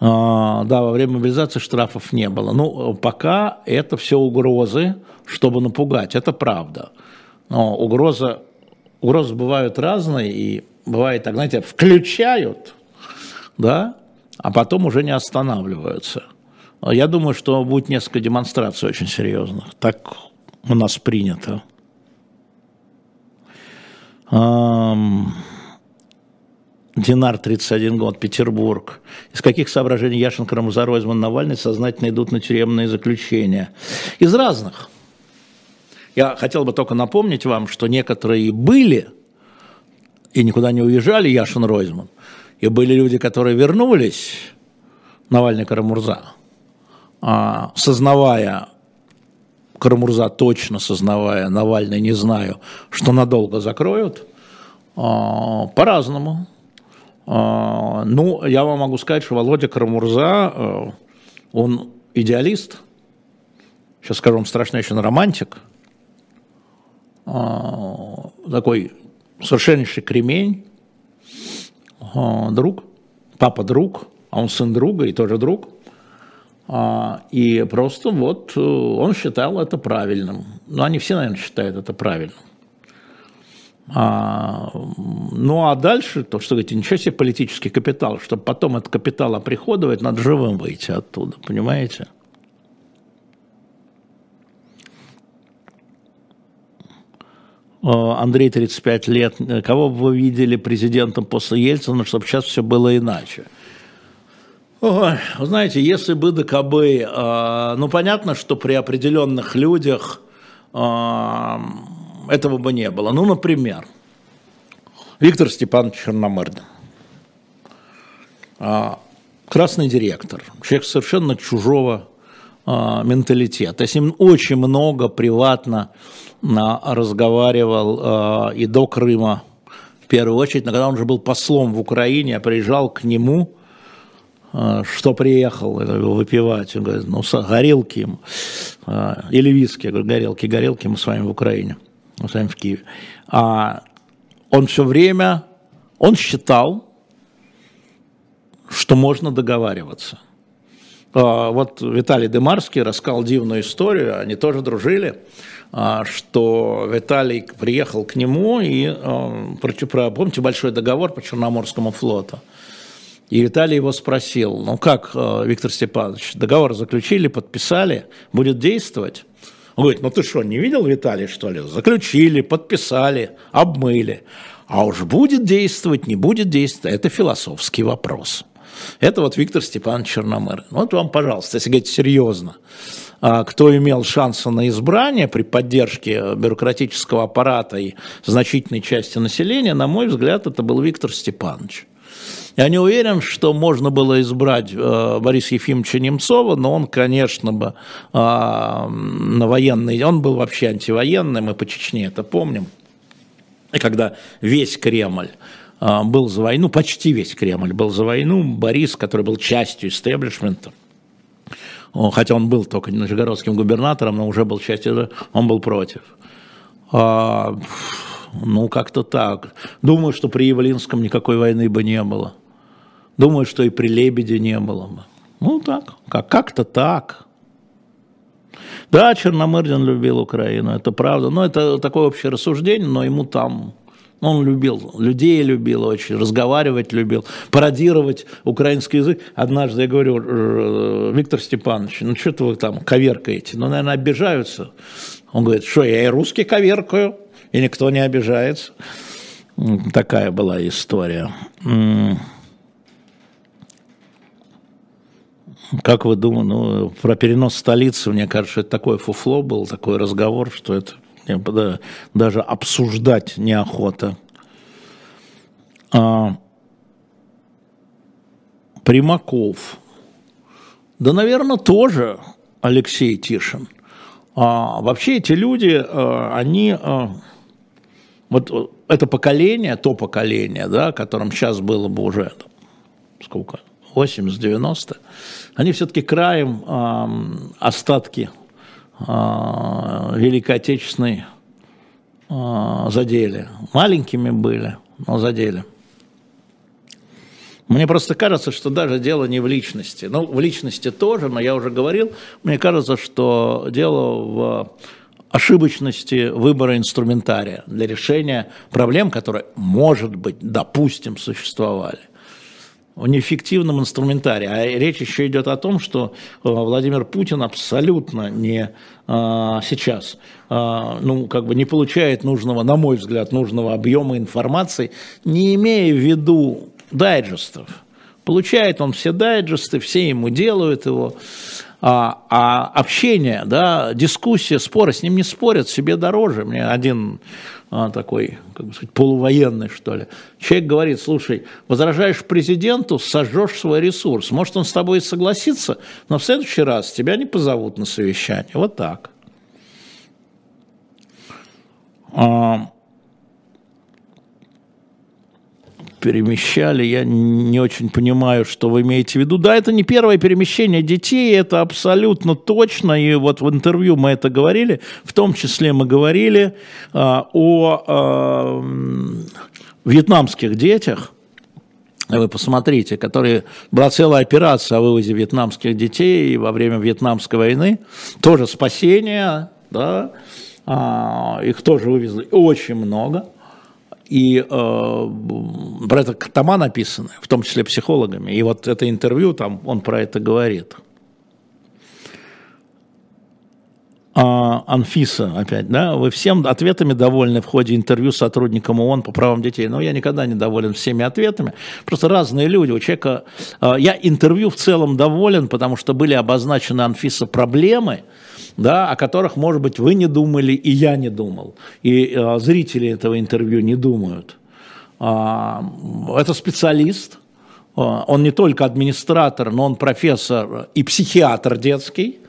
А, да, во время мобилизации штрафов не было. Ну, пока это все угрозы, чтобы напугать. Это правда. Но угроза, угрозы бывают разные, и бывает так, знаете, включают, да, а потом уже не останавливаются. Я думаю, что будет несколько демонстраций очень серьезных. Так у нас принято. Динар, 31 год, Петербург. Из каких соображений Яшин, Карамузар, Ройзман, Навальный сознательно идут на тюремные заключения? Из разных. Я хотел бы только напомнить вам, что некоторые были и никуда не уезжали, Яшин Ройзман, и были люди, которые вернулись, Навальный Карамурза, а, сознавая, Карамурза точно сознавая, Навальный не знаю, что надолго закроют, а, по-разному. А, ну, я вам могу сказать, что Володя Карамурза, он идеалист, сейчас скажу вам страшно, еще романтик – такой совершеннейший кремень, а, друг, папа друг, а он сын друга и тоже друг. А, и просто вот э, он считал это правильным. Ну, они все, наверное, считают это правильным. А, ну а дальше, то, что говорите, ничего себе политический капитал, чтобы потом этот капитал оприходовать, надо живым выйти оттуда, понимаете? Андрей 35 лет, кого бы вы видели президентом после Ельцина, чтобы сейчас все было иначе? Ой, знаете, если бы ДКБ, э, ну понятно, что при определенных людях э, этого бы не было. Ну, например, Виктор Степанович Черномырдин. Э, красный директор, человек совершенно чужого э, менталитета. Я с ним очень много приватно э, разговаривал э, и до Крыма, в первую очередь, но когда он уже был послом в Украине, я приезжал к нему, что приехал выпивать. Он говорит, ну, горелки ему. Или виски. Я говорю, горелки, горелки, мы с вами в Украине, мы с вами в Киеве. А он все время, он считал, что можно договариваться. А, вот Виталий Демарский рассказал дивную историю, они тоже дружили, а, что Виталий приехал к нему и, а, помните большой договор по Черноморскому флоту? И Виталий его спросил, ну как, Виктор Степанович, договор заключили, подписали, будет действовать? Он говорит, ну ты что, не видел, Виталий, что ли? Заключили, подписали, обмыли. А уж будет действовать, не будет действовать, это философский вопрос. Это вот Виктор Степанович Черномыр. Вот вам, пожалуйста, если говорить серьезно, а, кто имел шансы на избрание при поддержке бюрократического аппарата и значительной части населения, на мой взгляд, это был Виктор Степанович. Я не уверен, что можно было избрать э, Бориса Ефимовича Немцова, но он, конечно, бы э, на военный, он был вообще антивоенный, мы по Чечне это помним. И когда весь Кремль был за войну, почти весь Кремль был за войну. Борис, который был частью истеблишмента, хотя он был только нижегородским губернатором, но уже был частью, он был против. А, ну, как-то так. Думаю, что при Явлинском никакой войны бы не было. Думаю, что и при Лебеде не было бы. Ну, так, как- как-то так. Да, Черномырдин любил Украину, это правда. Но это такое общее рассуждение, но ему там он любил, людей любил очень, разговаривать любил, пародировать украинский язык. Однажды я говорю, «Э, Виктор Степанович, ну что-то вы там коверкаете? Ну, наверное, обижаются. Он говорит, что я и русский коверкаю, и никто не обижается. Такая была история. Как вы думаете, ну, про перенос столицы, мне кажется, это такое фуфло был, такой разговор, что это даже обсуждать неохота. А, Примаков. Да, наверное, тоже Алексей Тишин. А, вообще эти люди, а, они, а, вот это поколение, то поколение, да, которым сейчас было бы уже, сколько, 80-90, они все-таки краем а, остатки Великой Отечественной а, задели. Маленькими были, но задели. Мне просто кажется, что даже дело не в личности. Ну, в личности тоже, но я уже говорил, мне кажется, что дело в ошибочности выбора инструментария для решения проблем, которые, может быть, допустим, существовали о неэффективном инструментарии. А речь еще идет о том, что э, Владимир Путин абсолютно не а, сейчас, а, ну, как бы не получает нужного, на мой взгляд, нужного объема информации, не имея в виду дайджестов. Получает он все дайджесты, все ему делают его. А, а общение, да, дискуссия, споры, с ним не спорят, себе дороже. Мне один такой, как бы сказать, полувоенный, что ли. Человек говорит, слушай, возражаешь президенту, сожжешь свой ресурс. Может, он с тобой согласится, но в следующий раз тебя не позовут на совещание. Вот так. А, перемещали, я не очень понимаю, что вы имеете в виду. Да, это не первое перемещение детей, это абсолютно точно, и вот в интервью мы это говорили, в том числе мы говорили а, о а, вьетнамских детях, вы посмотрите, которые была целая операция о вывозе вьетнамских детей во время Вьетнамской войны, тоже спасение, да, а, их тоже вывезли. Очень много. И э, про это тома написаны, в том числе психологами. И вот это интервью, там он про это говорит. А, Анфиса опять, да, вы всем ответами довольны в ходе интервью с сотрудником ООН по правам детей. Но я никогда не доволен всеми ответами. Просто разные люди. У человека... А, я интервью в целом доволен, потому что были обозначены Анфиса проблемы, да, о которых, может быть, вы не думали, и я не думал. И а, зрители этого интервью не думают. Это специалист, он не только администратор, но он профессор и психиатр детский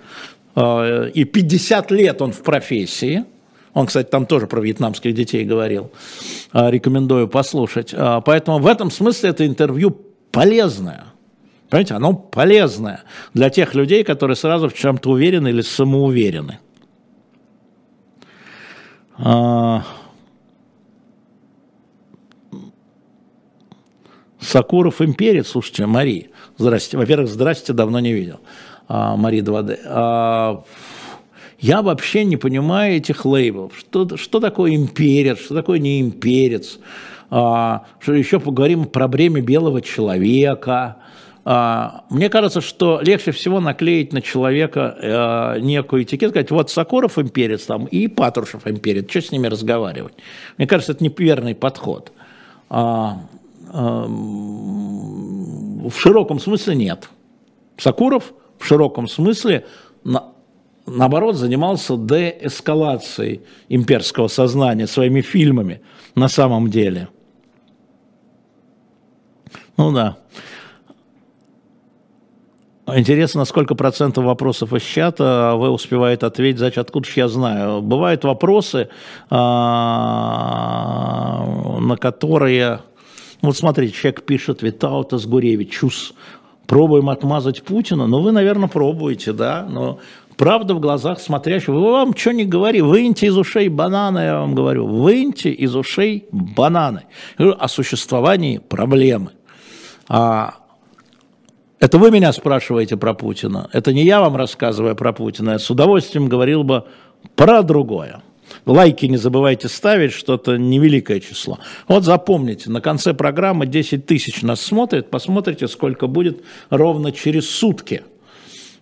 Э, и 50 лет он в профессии. Он, кстати, там тоже про вьетнамских детей говорил. Э, рекомендую послушать. Э, поэтому в этом смысле это интервью полезное. Понимаете, оно полезное для тех людей, которые сразу в чем-то уверены или самоуверены. Сакуров имперец, слушайте, Мари, здрасте. Во-первых, здрасте, давно не видел. А, Мари 2D. А, я вообще не понимаю этих лейблов. Что, что такое имперец, что такое не имперец. А, что еще поговорим про бремя белого человека. Мне кажется, что легче всего наклеить на человека некую этикетку, сказать, вот Сокуров имперец там и Патрушев имперец, что с ними разговаривать? Мне кажется, это неверный подход. В широком смысле нет. Сокуров – в широком смысле, на, наоборот, занимался деэскалацией имперского сознания своими фильмами на самом деле. Ну да. Интересно, сколько процентов вопросов из чата вы успеваете ответить, значит, откуда же я знаю. Бывают вопросы, а, на которые... Вот смотрите, человек пишет Витаутас Гуревич, чус, пробуем отмазать Путина, ну вы, наверное, пробуете, да, но правда в глазах смотрящего, вы вам что не говори, выньте из ушей бананы, я вам говорю, выньте из ушей бананы. Я говорю о существовании проблемы. А это вы меня спрашиваете про Путина, это не я вам рассказываю про Путина, я с удовольствием говорил бы про другое. Лайки не забывайте ставить, что-то невеликое число. Вот запомните, на конце программы 10 тысяч нас смотрит, посмотрите, сколько будет ровно через сутки.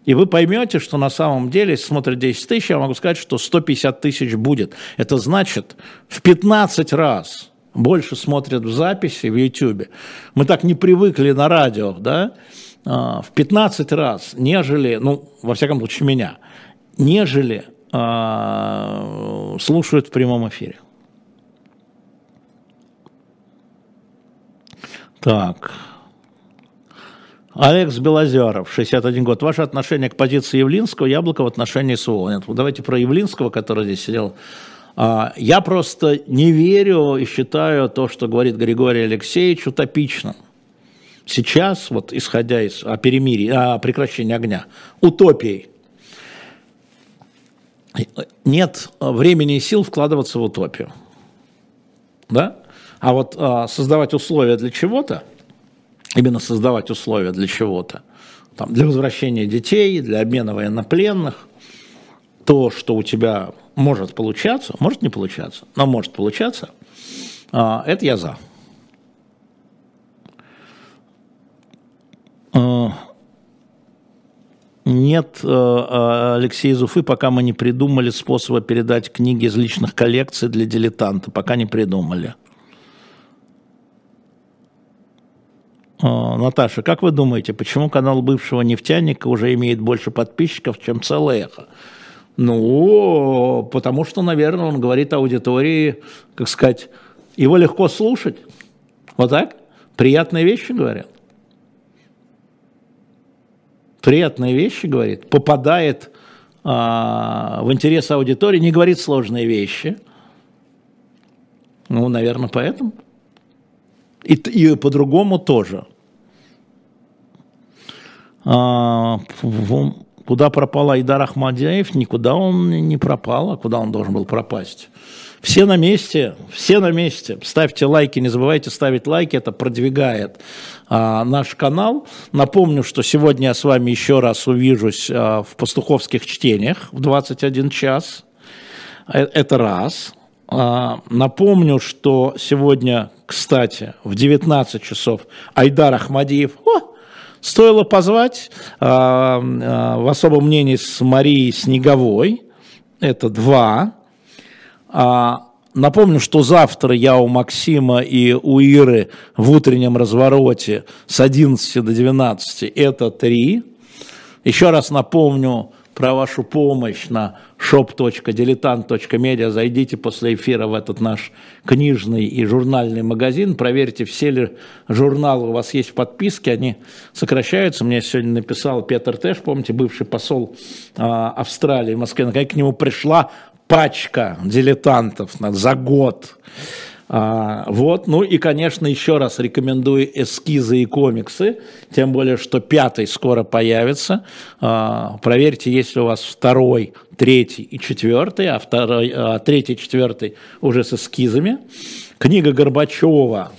И вы поймете, что на самом деле, если смотрят 10 тысяч, я могу сказать, что 150 тысяч будет. Это значит в 15 раз больше смотрят в записи в YouTube. Мы так не привыкли на радио, да, в 15 раз, нежели, ну, во всяком случае, меня, нежели а, слушают в прямом эфире. Так. Алекс Белозеров, 61 год. Ваше отношение к позиции Явлинского, Яблоко в отношении СУО. Нет, давайте про Явлинского, который здесь сидел. А, я просто не верю и считаю то, что говорит Григорий Алексеевич, утопичным. Сейчас, вот исходя из о перемирии, о прекращении огня, утопией нет времени и сил вкладываться в утопию. Да? А вот а, создавать условия для чего-то, именно создавать условия для чего-то, там, для возвращения детей, для обмена военнопленных, то, что у тебя может получаться, может не получаться, но может получаться, а, это я за. Нет, э, э, Алексей Зуфы, пока мы не придумали способа передать книги из личных коллекций для дилетанта. Пока не придумали. Э, Наташа, как вы думаете, почему канал бывшего нефтяника уже имеет больше подписчиков, чем целое эхо? Ну, потому что, наверное, он говорит аудитории, как сказать, его легко слушать. Вот так? Приятные вещи говорят приятные вещи говорит, попадает а, в интерес аудитории, не говорит сложные вещи. Ну, наверное, поэтому. И, и по-другому тоже. А, куда пропал Айдар Ахмадеев? Никуда он не пропал. А куда он должен был пропасть? Все на месте, все на месте. Ставьте лайки, не забывайте ставить лайки, это продвигает а, наш канал. Напомню, что сегодня я с вами еще раз увижусь а, в пастуховских чтениях в 21 час. Э, это раз. А, напомню, что сегодня, кстати, в 19 часов Айдар Ахмадиев. О, стоило позвать а, а, в особом мнении с Марией Снеговой это два. А, напомню, что завтра я у Максима и у Иры в утреннем развороте с 11 до 12, это три. Еще раз напомню, про вашу помощь на shop.diletant.media. Зайдите после эфира в этот наш книжный и журнальный магазин, проверьте, все ли журналы у вас есть в подписке, они сокращаются. Мне сегодня написал Петр Тэш, помните, бывший посол а, Австралии в Москве, наконец к нему пришла пачка дилетантов за год. А, вот, ну и, конечно, еще раз рекомендую эскизы и комиксы, тем более, что пятый скоро появится. А, проверьте, есть ли у вас второй, третий и четвертый, а, второй, а третий четвертый уже с эскизами. Книга Горбачева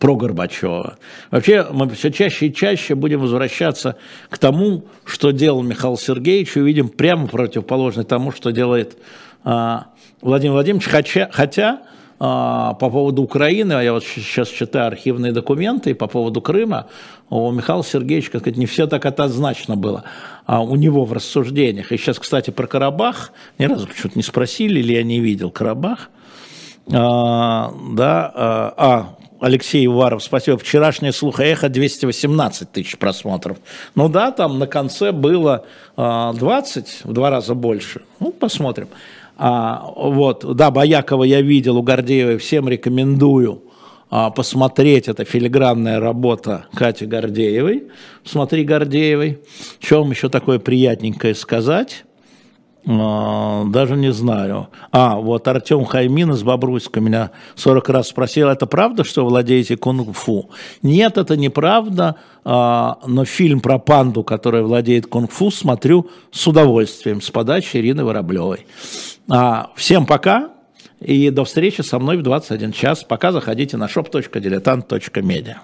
про Горбачева. Вообще мы все чаще и чаще будем возвращаться к тому, что делал Михаил Сергеевич, и увидим прямо противоположное тому, что делает а, Владимир Владимирович, хотя, хотя а, по поводу Украины, а я вот сейчас читаю архивные документы, и по поводу Крыма у Михаила Сергеевича, как сказать, не все так однозначно было а у него в рассуждениях. И сейчас, кстати, про Карабах, ни разу почему-то не спросили, или я не видел Карабах. А, да, а, а Алексей Уваров, спасибо. Вчерашнее слухоэхо 218 тысяч просмотров. Ну да, там на конце было 20, в два раза больше. Ну, посмотрим. А, вот, да, Боякова я видел у Гордеевой, всем рекомендую а, посмотреть, это филигранная работа Кати Гордеевой, смотри Гордеевой. Что вам еще такое приятненькое сказать? А, даже не знаю. А, вот Артем Хаймин из Бобруйска меня 40 раз спросил, это правда, что владеете кунг-фу? Нет, это неправда, а, но фильм про панду, которая владеет кунг-фу, смотрю с удовольствием, с подачи Ирины Вороблевой. А, всем пока и до встречи со мной в 21 час. Пока заходите на shop.diletant.media.